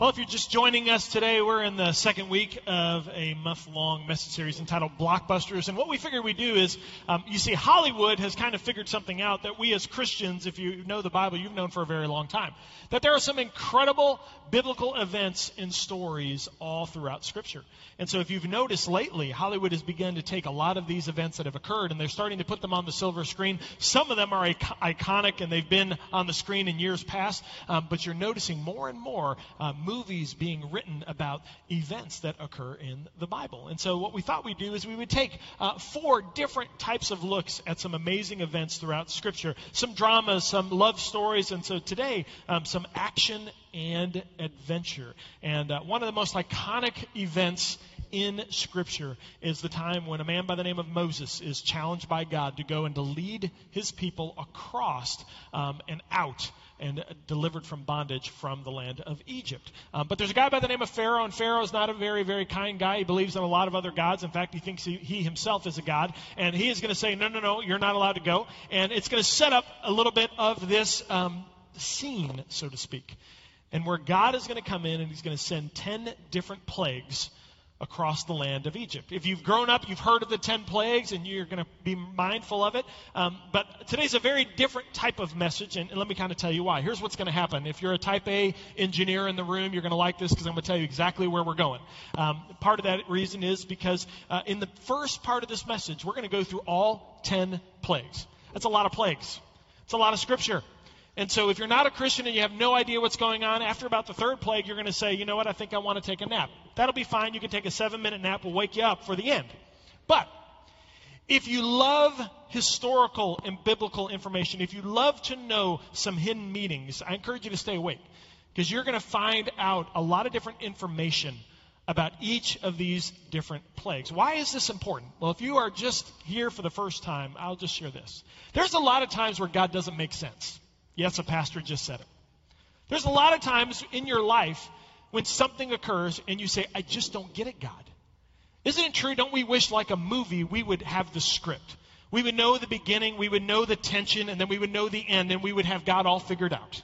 Well, if you're just joining us today, we're in the second week of a month long message series entitled Blockbusters. And what we figured we do is, um, you see, Hollywood has kind of figured something out that we as Christians, if you know the Bible, you've known for a very long time. That there are some incredible biblical events and stories all throughout Scripture. And so if you've noticed lately, Hollywood has begun to take a lot of these events that have occurred and they're starting to put them on the silver screen. Some of them are iconic and they've been on the screen in years past, um, but you're noticing more and more uh, movies being written about events that occur in the Bible. And so what we thought we'd do is we would take uh, four different types of looks at some amazing events throughout Scripture, some dramas, some love stories, and so today um, some action and adventure. And uh, one of the most iconic events in Scripture is the time when a man by the name of Moses is challenged by God to go and to lead his people across um, and out and delivered from bondage from the land of Egypt. Um, but there's a guy by the name of Pharaoh, and Pharaoh is not a very, very kind guy. He believes in a lot of other gods. In fact, he thinks he, he himself is a god. And he is going to say, no, no, no, you're not allowed to go. And it's going to set up a little bit of this um, scene, so to speak. And where God is going to come in and he's going to send 10 different plagues across the land of Egypt. If you've grown up, you've heard of the 10 plagues and you're going to be mindful of it. Um, but today's a very different type of message, and, and let me kind of tell you why. Here's what's going to happen. If you're a type A engineer in the room, you're going to like this because I'm going to tell you exactly where we're going. Um, part of that reason is because uh, in the first part of this message, we're going to go through all 10 plagues. That's a lot of plagues. It's a lot of scripture. And so if you're not a Christian and you have no idea what's going on, after about the third plague, you're going to say, you know what, I think I want to take a nap. That'll be fine. You can take a seven minute nap. We'll wake you up for the end. But if you love historical and biblical information, if you love to know some hidden meanings, I encourage you to stay awake because you're going to find out a lot of different information about each of these different plagues. Why is this important? Well, if you are just here for the first time, I'll just share this. There's a lot of times where God doesn't make sense. Yes, a pastor just said it. There's a lot of times in your life when something occurs and you say, I just don't get it, God. Isn't it true? Don't we wish, like a movie, we would have the script? We would know the beginning, we would know the tension, and then we would know the end, and we would have God all figured out.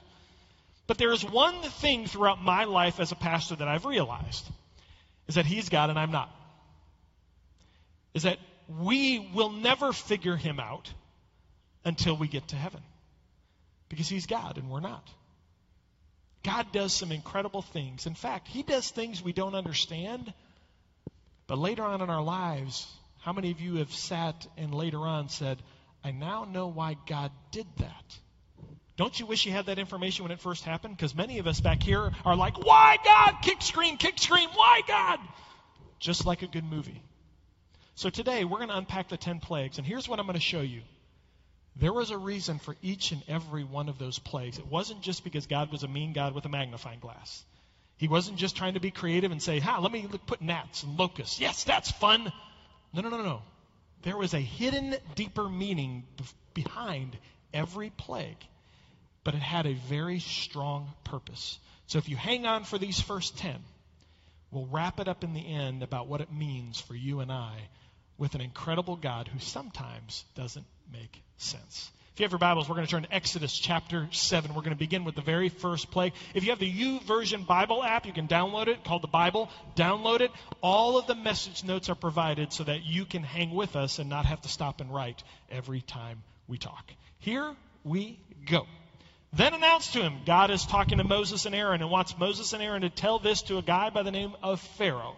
But there is one thing throughout my life as a pastor that I've realized is that He's God and I'm not. Is that we will never figure Him out until we get to heaven because he's God and we're not. God does some incredible things. In fact, he does things we don't understand, but later on in our lives, how many of you have sat and later on said, I now know why God did that? Don't you wish you had that information when it first happened? Because many of us back here are like, why God? Kick scream, kick scream, why God? Just like a good movie. So today we're going to unpack the 10 plagues, and here's what I'm going to show you. There was a reason for each and every one of those plagues. It wasn't just because God was a mean God with a magnifying glass. He wasn't just trying to be creative and say, ha, let me put gnats and locusts. Yes, that's fun. No, no, no, no. There was a hidden, deeper meaning behind every plague, but it had a very strong purpose. So if you hang on for these first 10, we'll wrap it up in the end about what it means for you and I with an incredible God who sometimes doesn't make sense. If you have your Bibles, we're going to turn to Exodus chapter 7. We're going to begin with the very first plague. If you have the YouVersion Bible app, you can download it called the Bible. Download it. All of the message notes are provided so that you can hang with us and not have to stop and write every time we talk. Here we go. Then announce to him, God is talking to Moses and Aaron and wants Moses and Aaron to tell this to a guy by the name of Pharaoh.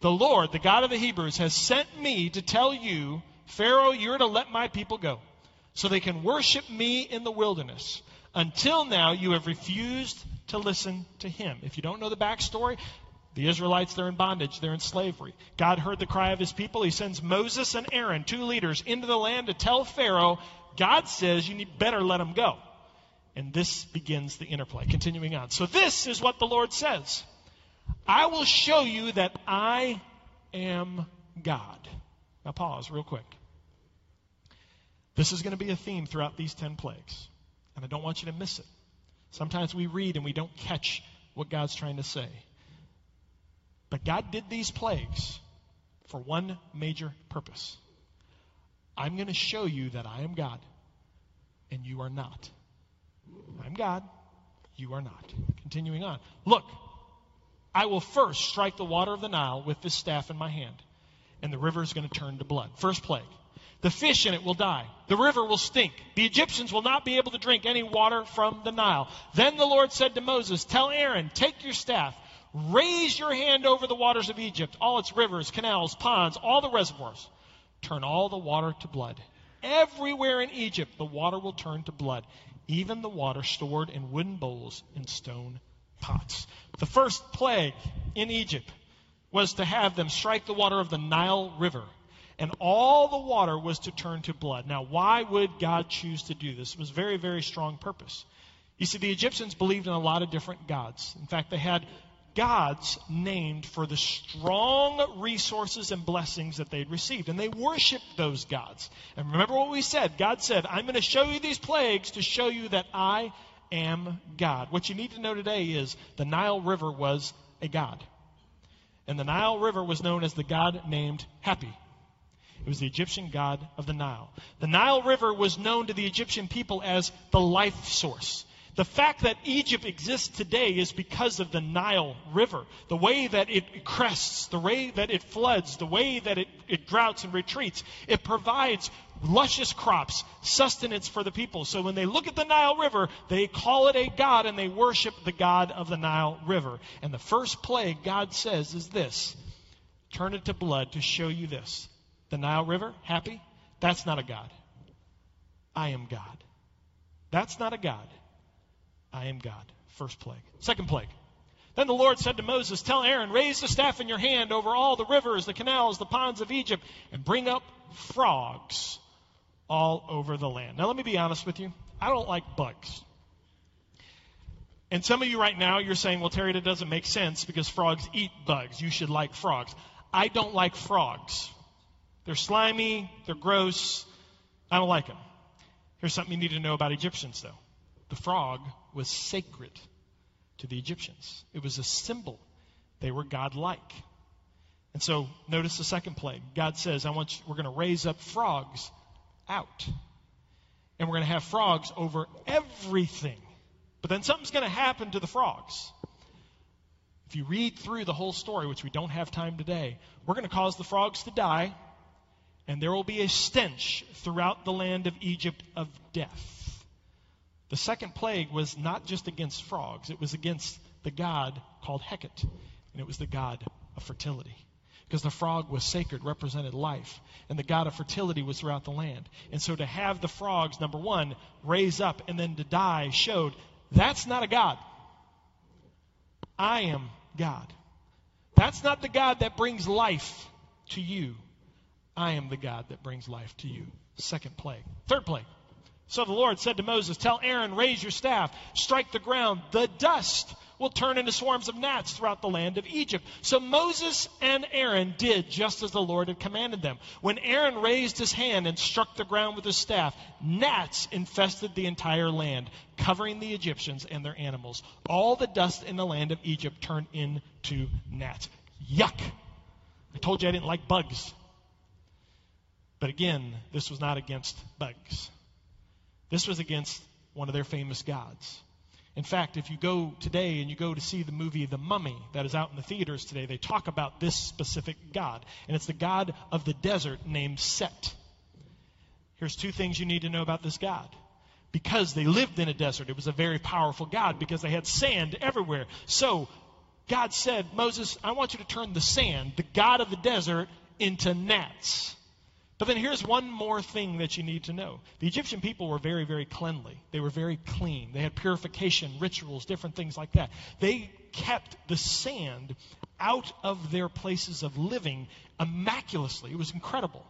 The Lord, the God of the Hebrews, has sent me to tell you, Pharaoh, you're to let my people go, so they can worship me in the wilderness. Until now, you have refused to listen to him. If you don't know the backstory, the Israelites, they're in bondage, they're in slavery. God heard the cry of his people. He sends Moses and Aaron, two leaders, into the land to tell Pharaoh, God says you need better let them go. And this begins the interplay. Continuing on. So this is what the Lord says. I will show you that I am God. Now, pause real quick. This is going to be a theme throughout these 10 plagues. And I don't want you to miss it. Sometimes we read and we don't catch what God's trying to say. But God did these plagues for one major purpose. I'm going to show you that I am God and you are not. I'm God, you are not. Continuing on. Look, I will first strike the water of the Nile with this staff in my hand, and the river is going to turn to blood. First plague. The fish in it will die. The river will stink. The Egyptians will not be able to drink any water from the Nile. Then the Lord said to Moses, Tell Aaron, take your staff, raise your hand over the waters of Egypt, all its rivers, canals, ponds, all the reservoirs. Turn all the water to blood. Everywhere in Egypt, the water will turn to blood, even the water stored in wooden bowls and stone pots. The first plague in Egypt was to have them strike the water of the Nile River, and all the water was to turn to blood. Now, why would God choose to do this? It was very, very strong purpose. You see, the Egyptians believed in a lot of different gods. In fact, they had gods named for the strong resources and blessings that they'd received. And they worshiped those gods. And remember what we said God said, I'm going to show you these plagues to show you that I am God. What you need to know today is the Nile River was a god. And the Nile River was known as the god named Hapi. It was the Egyptian god of the Nile. The Nile River was known to the Egyptian people as the life source. The fact that Egypt exists today is because of the Nile River. The way that it crests, the way that it floods, the way that it, it droughts and retreats. It provides luscious crops, sustenance for the people. So when they look at the Nile River, they call it a god and they worship the god of the Nile River. And the first plague God says is this turn it to blood to show you this. The Nile River, Hapi? That's not a god. I am God. That's not a god. I am God. First plague. Second plague. Then the Lord said to Moses, Tell Aaron, raise the staff in your hand over all the rivers, the canals, the ponds of Egypt, and bring up frogs all over the land. Now, let me be honest with you. I don't like bugs. And some of you right now, you're saying, well, Terry, that doesn't make sense because frogs eat bugs. You should like frogs. I don't like frogs. They're slimy, they're gross. I don't like them. Here's something you need to know about Egyptians, though the frog was sacred to the Egyptians. It was a symbol. They were godlike. And so notice the second plague. God says, I want you, we're going to raise up frogs out. And we're going to have frogs over everything. But then something's going to happen to the frogs. If you read through the whole story, which we don't have time today, we're going to cause the frogs to die, and there will be a stench throughout the land of Egypt of death. The second plague was not just against frogs, it was against the god called Heket, and it was the god of fertility. Because the frog was sacred, represented life, and the god of fertility was throughout the land. And so to have the frogs, number one, raise up and then to die showed that's not a god. I am God. That's not the God that brings life to you. I am the God that brings life to you. Second plague. Third plague. So the Lord said to Moses, Tell Aaron, raise your staff, strike the ground. The dust will turn into swarms of gnats throughout the land of Egypt. So Moses and Aaron did just as the Lord had commanded them. When Aaron raised his hand and struck the ground with his staff, gnats infested the entire land, covering the Egyptians and their animals. All the dust in the land of Egypt turned into gnats. Yuck! I told you I didn't like bugs. But again, this was not against bugs. This was against one of their famous gods. In fact, if you go today and you go to see the movie The Mummy that is out in the theaters today, they talk about this specific god. And it's the god of the desert named Set. Here's two things you need to know about this god. Because they lived in a desert, it was a very powerful god because they had sand everywhere. So God said, Moses, I want you to turn the sand, the god of the desert, into gnats. But then here's one more thing that you need to know. The Egyptian people were very, very cleanly. They were very clean. They had purification, rituals, different things like that. They kept the sand out of their places of living immaculately. It was incredible.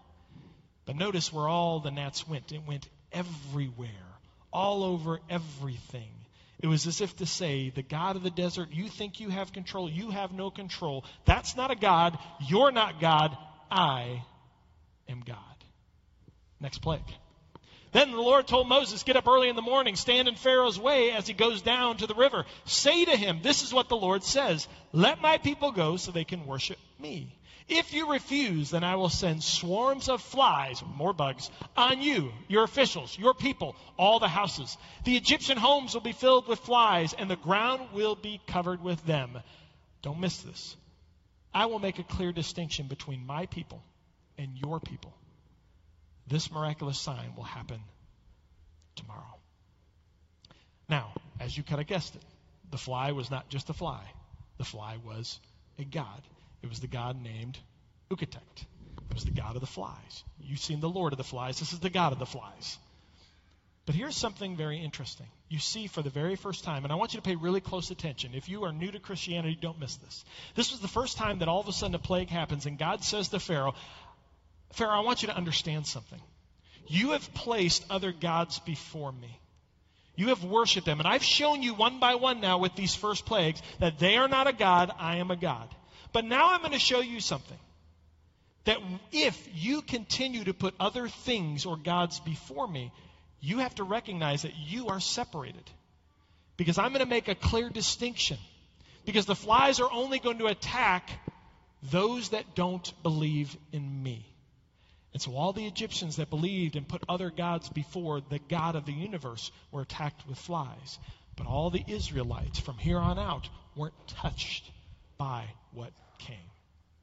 But notice where all the gnats went. It went everywhere, all over everything. It was as if to say, the God of the desert, you think you have control. You have no control. That's not a God. You're not God. I am God. Next plague. Then the Lord told Moses, Get up early in the morning, stand in Pharaoh's way as he goes down to the river. Say to him, This is what the Lord says Let my people go so they can worship me. If you refuse, then I will send swarms of flies, more bugs, on you, your officials, your people, all the houses. The Egyptian homes will be filled with flies, and the ground will be covered with them. Don't miss this. I will make a clear distinction between my people and your people. This miraculous sign will happen tomorrow. Now, as you could have guessed it, the fly was not just a fly, the fly was a god. It was the god named Uketect. It was the god of the flies. You've seen the Lord of the flies. This is the god of the flies. But here's something very interesting. You see for the very first time, and I want you to pay really close attention. If you are new to Christianity, don't miss this. This was the first time that all of a sudden a plague happens, and God says to Pharaoh, Pharaoh, I want you to understand something. You have placed other gods before me. You have worshiped them. And I've shown you one by one now with these first plagues that they are not a God, I am a God. But now I'm going to show you something. That if you continue to put other things or gods before me, you have to recognize that you are separated. Because I'm going to make a clear distinction. Because the flies are only going to attack those that don't believe in me. And so all the Egyptians that believed and put other gods before the God of the universe were attacked with flies. But all the Israelites from here on out weren't touched by what came.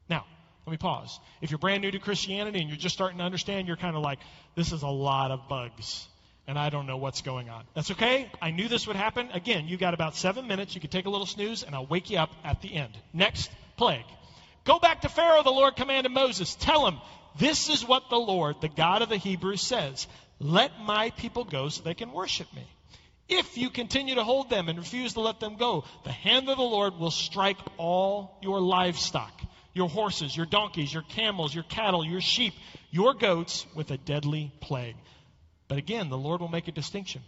Now, let me pause. If you're brand new to Christianity and you're just starting to understand, you're kind of like, this is a lot of bugs and I don't know what's going on. That's okay. I knew this would happen. Again, you got about seven minutes. You can take a little snooze, and I'll wake you up at the end. Next plague. Go back to Pharaoh, the Lord commanded Moses. Tell him, this is what the Lord, the God of the Hebrews, says Let my people go so they can worship me. If you continue to hold them and refuse to let them go, the hand of the Lord will strike all your livestock your horses, your donkeys, your camels, your cattle, your sheep, your goats with a deadly plague. But again, the Lord will make a distinction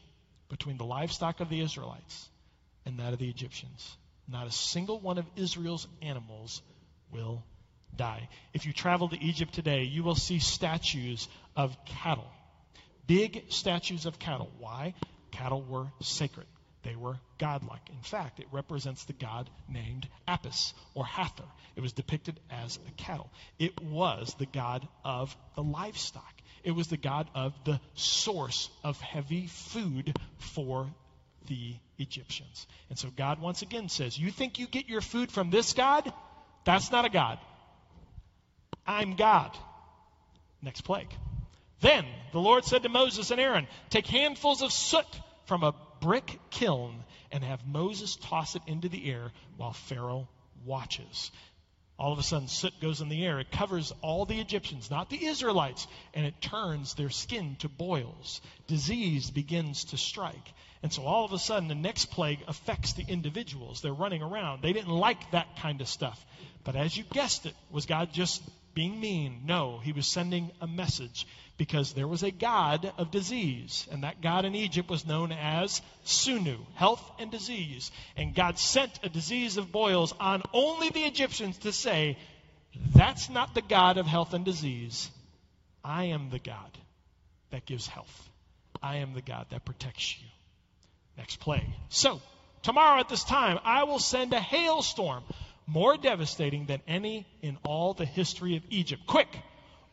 between the livestock of the Israelites and that of the Egyptians. Not a single one of Israel's animals will die. If you travel to Egypt today, you will see statues of cattle. Big statues of cattle. Why? Cattle were sacred. They were godlike. In fact, it represents the god named Apis or Hathor. It was depicted as a cattle. It was the god of the livestock. It was the god of the source of heavy food for the Egyptians. And so God once again says, You think you get your food from this God? That's not a God. I'm God. Next plague. Then the Lord said to Moses and Aaron, Take handfuls of soot from a brick kiln and have Moses toss it into the air while Pharaoh watches. All of a sudden, soot goes in the air. It covers all the Egyptians, not the Israelites, and it turns their skin to boils. Disease begins to strike. And so all of a sudden, the next plague affects the individuals. They're running around. They didn't like that kind of stuff. But as you guessed it, was God just being mean? No, he was sending a message because there was a god of disease, and that god in Egypt was known as Sunu, health and disease. And God sent a disease of boils on only the Egyptians to say, That's not the God of health and disease. I am the God that gives health. I am the God that protects you. Next play. So, tomorrow at this time, I will send a hailstorm more devastating than any in all the history of Egypt. Quick!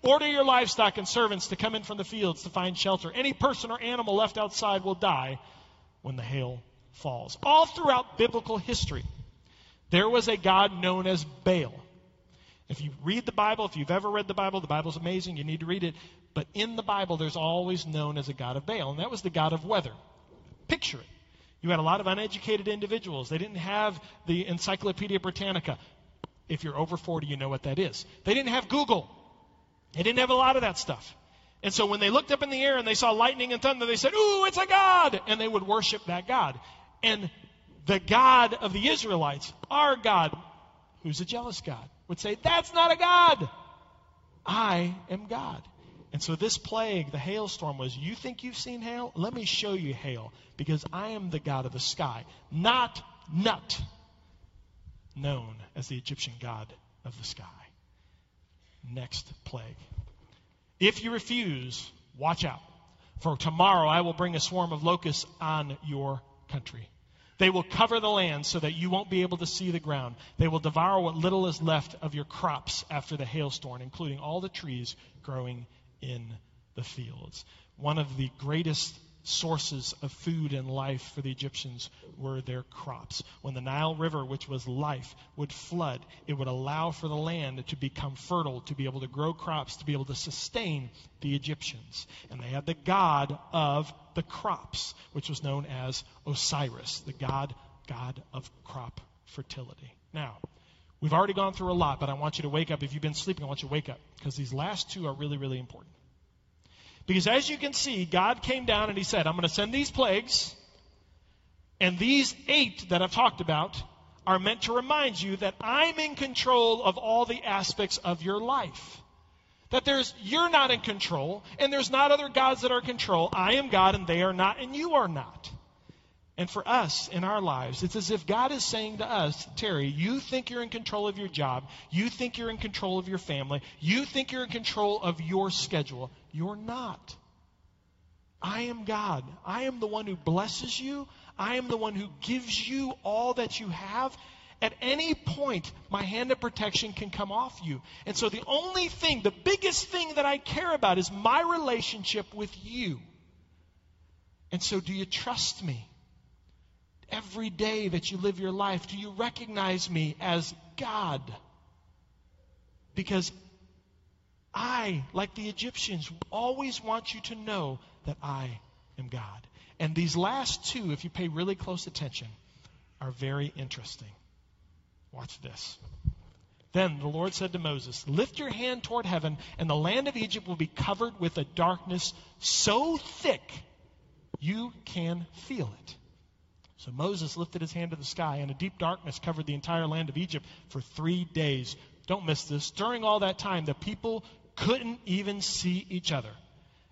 Order your livestock and servants to come in from the fields to find shelter. Any person or animal left outside will die when the hail falls. All throughout biblical history, there was a God known as Baal. If you read the Bible, if you've ever read the Bible, the Bible's amazing, you need to read it. But in the Bible, there's always known as a God of Baal, and that was the God of weather. Picture it. You had a lot of uneducated individuals. They didn't have the Encyclopedia Britannica. If you're over 40, you know what that is. They didn't have Google. They didn't have a lot of that stuff. And so when they looked up in the air and they saw lightning and thunder, they said, Ooh, it's a God! And they would worship that God. And the God of the Israelites, our God, who's a jealous God, would say, That's not a God. I am God. And so this plague, the hailstorm, was you think you've seen hail? Let me show you hail, because I am the God of the sky, not Nut, known as the Egyptian God of the sky. Next plague. If you refuse, watch out. For tomorrow I will bring a swarm of locusts on your country. They will cover the land so that you won't be able to see the ground. They will devour what little is left of your crops after the hailstorm, including all the trees growing in the fields. One of the greatest sources of food and life for the Egyptians were their crops. When the Nile River, which was life, would flood, it would allow for the land to become fertile, to be able to grow crops, to be able to sustain the Egyptians. And they had the god of the crops, which was known as Osiris, the god god of crop fertility. Now, we've already gone through a lot, but I want you to wake up. If you've been sleeping, I want you to wake up because these last two are really, really important. Because as you can see, God came down and He said, I'm going to send these plagues, and these eight that I've talked about are meant to remind you that I'm in control of all the aspects of your life. That there's, you're not in control, and there's not other gods that are in control. I am God, and they are not, and you are not. And for us in our lives, it's as if God is saying to us, Terry, you think you're in control of your job. You think you're in control of your family. You think you're in control of your schedule. You're not. I am God. I am the one who blesses you. I am the one who gives you all that you have. At any point, my hand of protection can come off you. And so the only thing, the biggest thing that I care about is my relationship with you. And so, do you trust me? Every day that you live your life, do you recognize me as God? Because I, like the Egyptians, always want you to know that I am God. And these last two, if you pay really close attention, are very interesting. Watch this. Then the Lord said to Moses, Lift your hand toward heaven, and the land of Egypt will be covered with a darkness so thick you can feel it. So Moses lifted his hand to the sky, and a deep darkness covered the entire land of Egypt for three days. Don't miss this. During all that time, the people couldn't even see each other,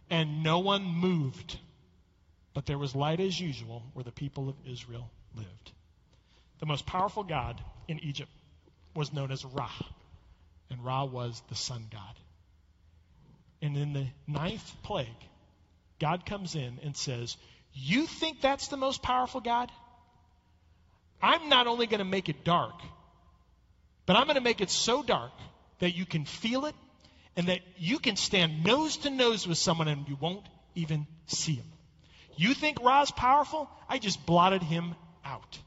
and no one moved. But there was light as usual where the people of Israel lived. The most powerful god in Egypt was known as Ra, and Ra was the sun god. And in the ninth plague, God comes in and says, You think that's the most powerful God? I'm not only going to make it dark, but I'm going to make it so dark that you can feel it and that you can stand nose to nose with someone and you won't even see him. You think Ra's powerful? I just blotted him out.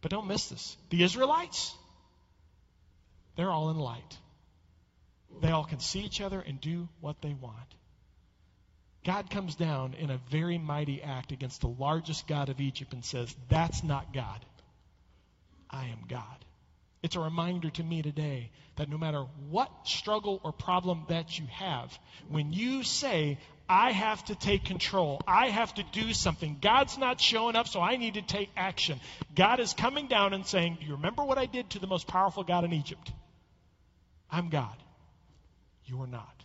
But don't miss this. The Israelites, they're all in light. They all can see each other and do what they want. God comes down in a very mighty act against the largest God of Egypt and says, That's not God. I am God. It's a reminder to me today that no matter what struggle or problem that you have, when you say, I have to take control, I have to do something, God's not showing up, so I need to take action. God is coming down and saying, Do you remember what I did to the most powerful God in Egypt? I'm God. You are not.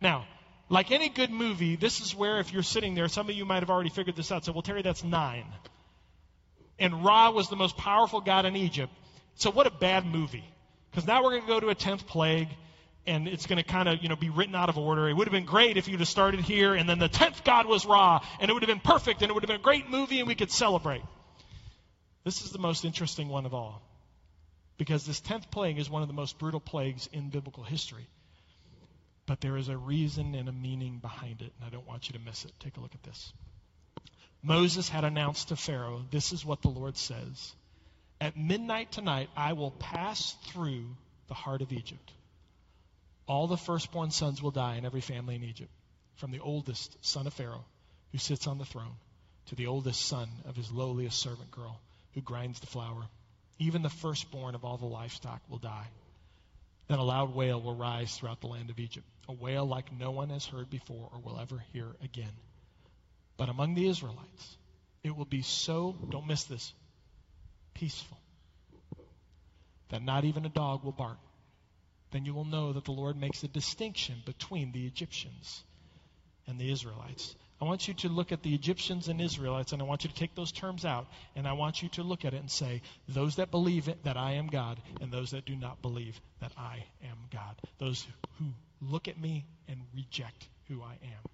Now, like any good movie, this is where if you're sitting there, some of you might have already figured this out. So, well, Terry, that's nine. And Ra was the most powerful God in Egypt. So what a bad movie. Because now we're going to go to a 10th plague, and it's going to kind of, you know, be written out of order. It would have been great if you'd have started here, and then the 10th God was Ra, and it would have been perfect, and it would have been a great movie, and we could celebrate. This is the most interesting one of all. Because this 10th plague is one of the most brutal plagues in biblical history. But there is a reason and a meaning behind it, and I don't want you to miss it. Take a look at this. Moses had announced to Pharaoh, This is what the Lord says. At midnight tonight, I will pass through the heart of Egypt. All the firstborn sons will die in every family in Egypt, from the oldest son of Pharaoh, who sits on the throne, to the oldest son of his lowliest servant girl, who grinds the flour. Even the firstborn of all the livestock will die. Then a loud wail will rise throughout the land of Egypt, a wail like no one has heard before or will ever hear again. But among the Israelites, it will be so, don't miss this, peaceful, that not even a dog will bark, then you will know that the Lord makes a distinction between the Egyptians and the Israelites. I want you to look at the Egyptians and Israelites, and I want you to take those terms out, and I want you to look at it and say, those that believe it, that I am God, and those that do not believe that I am God. Those who look at me and reject who I am.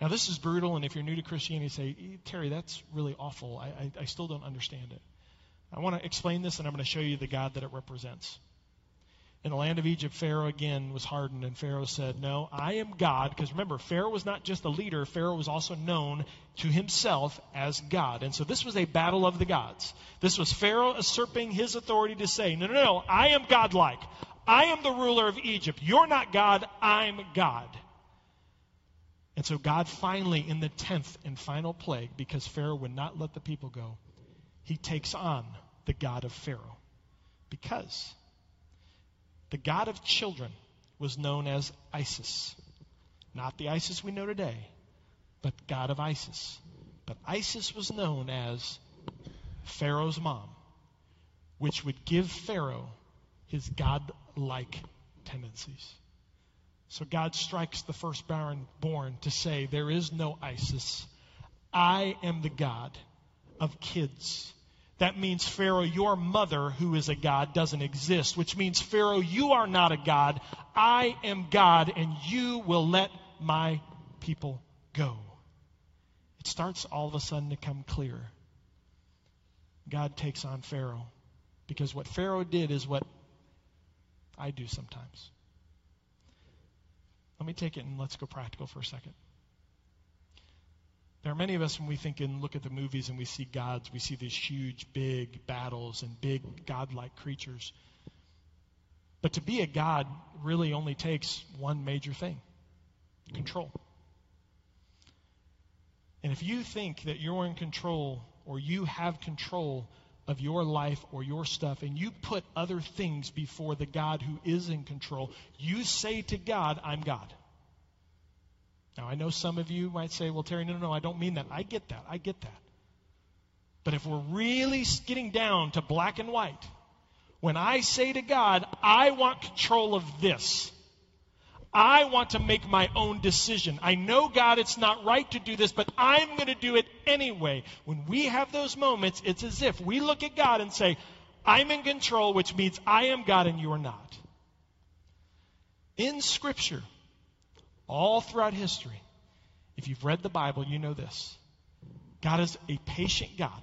Now, this is brutal, and if you're new to Christianity, say, Terry, that's really awful. I, I, I still don't understand it. I want to explain this, and I'm going to show you the God that it represents. In the land of Egypt, Pharaoh again was hardened, and Pharaoh said, No, I am God. Because remember, Pharaoh was not just a leader, Pharaoh was also known to himself as God. And so this was a battle of the gods. This was Pharaoh usurping his authority to say, No, no, no, I am godlike. I am the ruler of Egypt. You're not God, I'm God. And so God finally, in the tenth and final plague, because Pharaoh would not let the people go, he takes on the God of Pharaoh. Because the God of children was known as Isis. Not the Isis we know today, but God of Isis. But Isis was known as Pharaoh's mom, which would give Pharaoh his God-like tendencies. So God strikes the first baron born to say, There is no Isis. I am the God of kids. That means, Pharaoh, your mother, who is a God, doesn't exist, which means, Pharaoh, you are not a God. I am God, and you will let my people go. It starts all of a sudden to come clear. God takes on Pharaoh because what Pharaoh did is what I do sometimes. Let me take it and let's go practical for a second. There are many of us when we think and look at the movies and we see gods, we see these huge, big battles and big godlike creatures. But to be a god really only takes one major thing control. And if you think that you're in control or you have control of your life or your stuff and you put other things before the God who is in control, you say to God, I'm God. Now, I know some of you might say, well, Terry, no, no, no, I don't mean that. I get that. I get that. But if we're really getting down to black and white, when I say to God, I want control of this, I want to make my own decision. I know, God, it's not right to do this, but I'm going to do it anyway. When we have those moments, it's as if we look at God and say, I'm in control, which means I am God and you are not. In Scripture, all throughout history, if you've read the Bible, you know this. God is a patient God.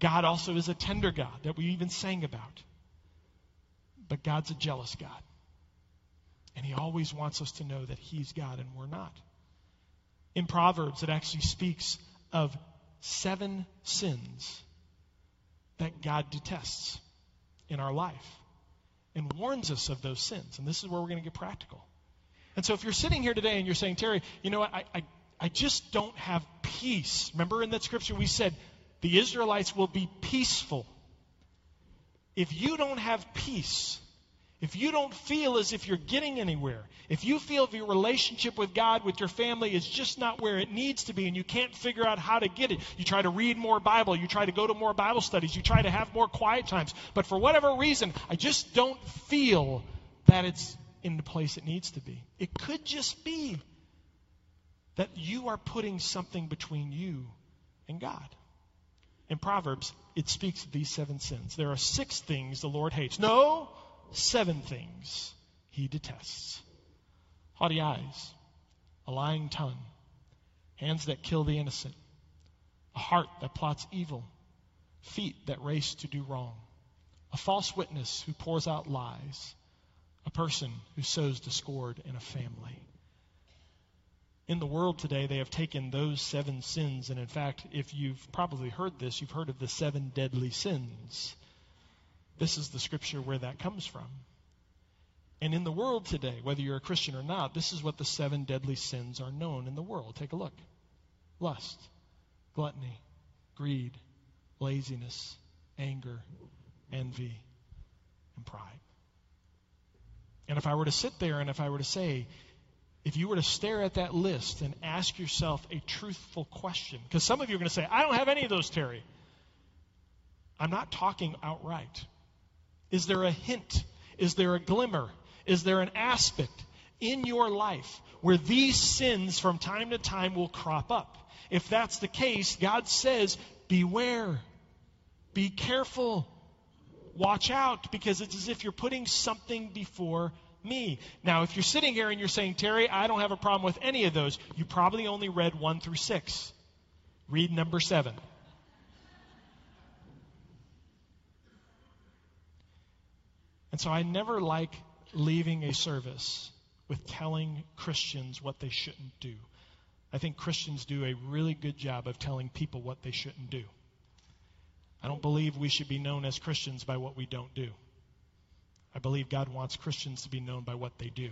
God also is a tender God that we even sang about. But God's a jealous God. And He always wants us to know that He's God and we're not. In Proverbs, it actually speaks of seven sins that God detests in our life and warns us of those sins. And this is where we're going to get practical. And so if you're sitting here today and you're saying, Terry, you know what, I, I, I just don't have peace. Remember in that scripture we said the Israelites will be peaceful. If you don't have peace, if you don't feel as if you're getting anywhere, if you feel your relationship with God, with your family, is just not where it needs to be and you can't figure out how to get it, you try to read more Bible, you try to go to more Bible studies, you try to have more quiet times, but for whatever reason, I just don't feel that it's in the place it needs to be. It could just be that you are putting something between you and God. In Proverbs, it speaks of these seven sins. There are six things the Lord hates. No, seven things he detests haughty eyes, a lying tongue, hands that kill the innocent, a heart that plots evil, feet that race to do wrong, a false witness who pours out lies a person who sows discord in a family. In the world today, they have taken those seven sins, and in fact, if you've probably heard this, you've heard of the seven deadly sins. This is the scripture where that comes from. And in the world today, whether you're a Christian or not, this is what the seven deadly sins are known in the world. Take a look lust, gluttony, greed, laziness, anger, envy, and pride. And if I were to sit there and if I were to say, if you were to stare at that list and ask yourself a truthful question, because some of you are going to say, I don't have any of those, Terry. I'm not talking outright. Is there a hint? Is there a glimmer? Is there an aspect in your life where these sins from time to time will crop up? If that's the case, God says, beware, be careful, watch out, because it's as if you're putting something before me. Now, if you're sitting here and you're saying, Terry, I don't have a problem with any of those, you probably only read 1 through 6. Read number 7. And so I never like leaving a service with telling Christians what they shouldn't do. I think Christians do a really good job of telling people what they shouldn't do. I don't believe we should be known as Christians by what we don't do. I believe God wants Christians to be known by what they do.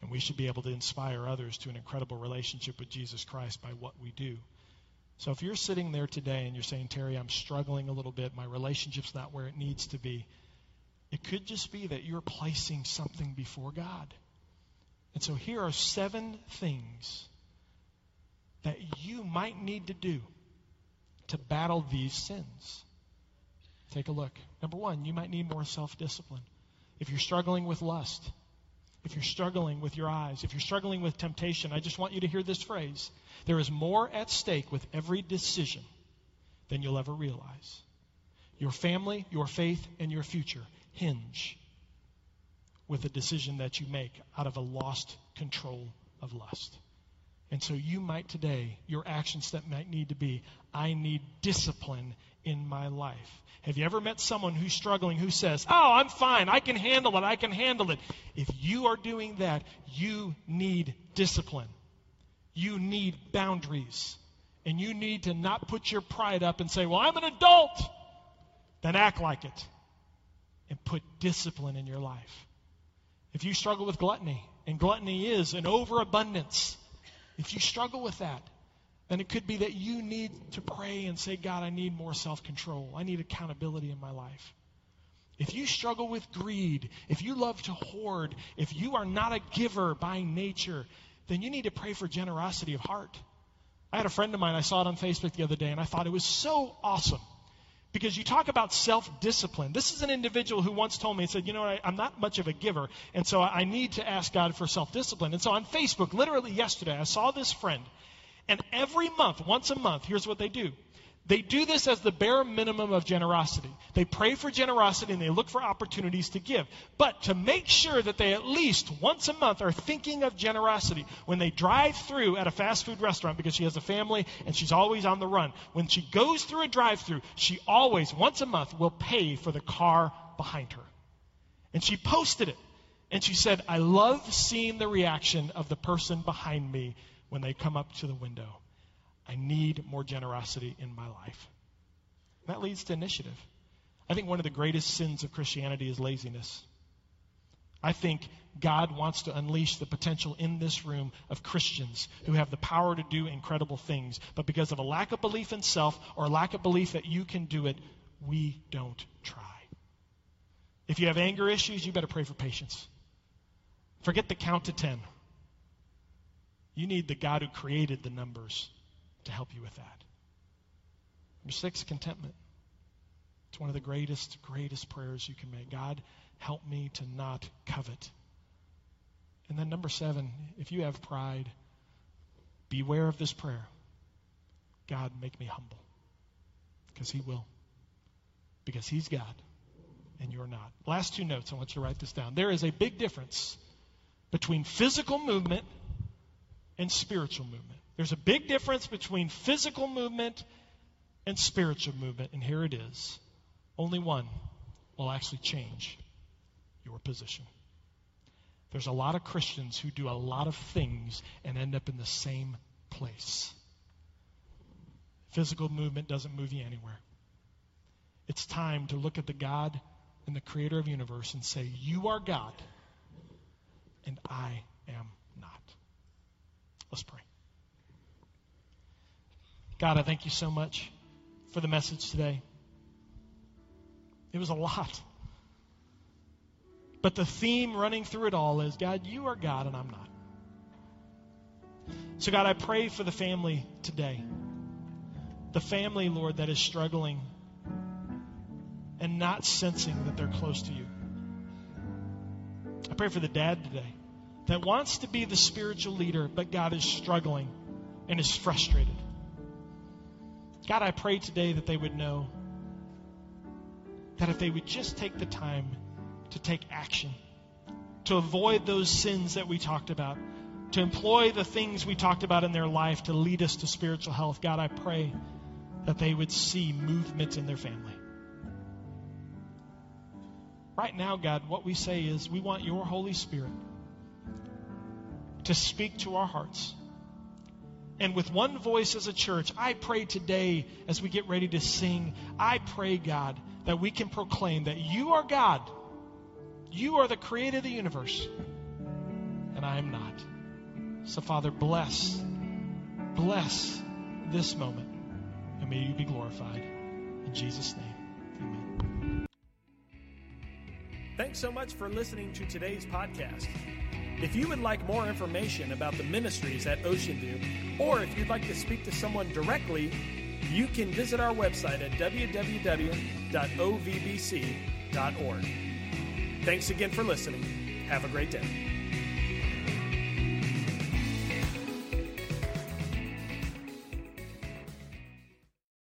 And we should be able to inspire others to an incredible relationship with Jesus Christ by what we do. So if you're sitting there today and you're saying, Terry, I'm struggling a little bit, my relationship's not where it needs to be, it could just be that you're placing something before God. And so here are seven things that you might need to do to battle these sins. Take a look. Number one, you might need more self discipline. If you're struggling with lust, if you're struggling with your eyes, if you're struggling with temptation, I just want you to hear this phrase. There is more at stake with every decision than you'll ever realize. Your family, your faith, and your future hinge with a decision that you make out of a lost control of lust. And so you might today, your action step might need to be I need discipline in my life. Have you ever met someone who's struggling who says, Oh, I'm fine. I can handle it. I can handle it. If you are doing that, you need discipline. You need boundaries. And you need to not put your pride up and say, Well, I'm an adult. Then act like it and put discipline in your life. If you struggle with gluttony, and gluttony is an overabundance, if you struggle with that, then it could be that you need to pray and say, God, I need more self control. I need accountability in my life. If you struggle with greed, if you love to hoard, if you are not a giver by nature, then you need to pray for generosity of heart. I had a friend of mine, I saw it on Facebook the other day, and I thought it was so awesome. Because you talk about self discipline. This is an individual who once told me, he said, You know, what? I, am not much of a giver, and so I need to ask God for self discipline. And so on Facebook, literally yesterday, I saw this friend, and every month, once a month, here's what they do they do this as the bare minimum of generosity. They pray for generosity and they look for opportunities to give. But to make sure that they at least once a month are thinking of generosity when they drive through at a fast food restaurant because she has a family and she's always on the run. When she goes through a drive through, she always, once a month, will pay for the car behind her. And she posted it. And she said, I love seeing the reaction of the person behind me when they come up to the window. I need more generosity in my life. That leads to initiative. I think one of the greatest sins of Christianity is laziness. I think God wants to unleash the potential in this room of Christians who have the power to do incredible things, but because of a lack of belief in self or a lack of belief that you can do it, we don't try. If you have anger issues, you better pray for patience. Forget the count to 10. You need the God who created the numbers to help you with that. Number six, contentment. It's one of the greatest, greatest prayers you can make. God, help me to not covet. And then number seven, if you have pride, beware of this prayer. God, make me humble. Because He will. Because He's God and you're not. Last two notes, I want you to write this down. There is a big difference between physical movement and spiritual movement. There's a big difference between physical movement and spiritual movement, and here it is. Only one will actually change your position. There's a lot of Christians who do a lot of things and end up in the same place. Physical movement doesn't move you anywhere. It's time to look at the God and the creator of the universe and say, You are God, and I am not. Let's pray. God, I thank you so much for the message today. It was a lot. But the theme running through it all is God, you are God and I'm not. So, God, I pray for the family today. The family, Lord, that is struggling and not sensing that they're close to you. I pray for the dad today that wants to be the spiritual leader, but God is struggling and is frustrated. God, I pray today that they would know that if they would just take the time to take action, to avoid those sins that we talked about, to employ the things we talked about in their life to lead us to spiritual health. God, I pray that they would see movement in their family. Right now, God, what we say is we want your Holy Spirit to speak to our hearts. And with one voice as a church, I pray today as we get ready to sing, I pray, God, that we can proclaim that you are God. You are the creator of the universe, and I am not. So, Father, bless, bless this moment, and may you be glorified. In Jesus' name, amen. Thanks so much for listening to today's podcast. If you would like more information about the ministries at Ocean View, or if you'd like to speak to someone directly, you can visit our website at www.ovbc.org. Thanks again for listening. Have a great day.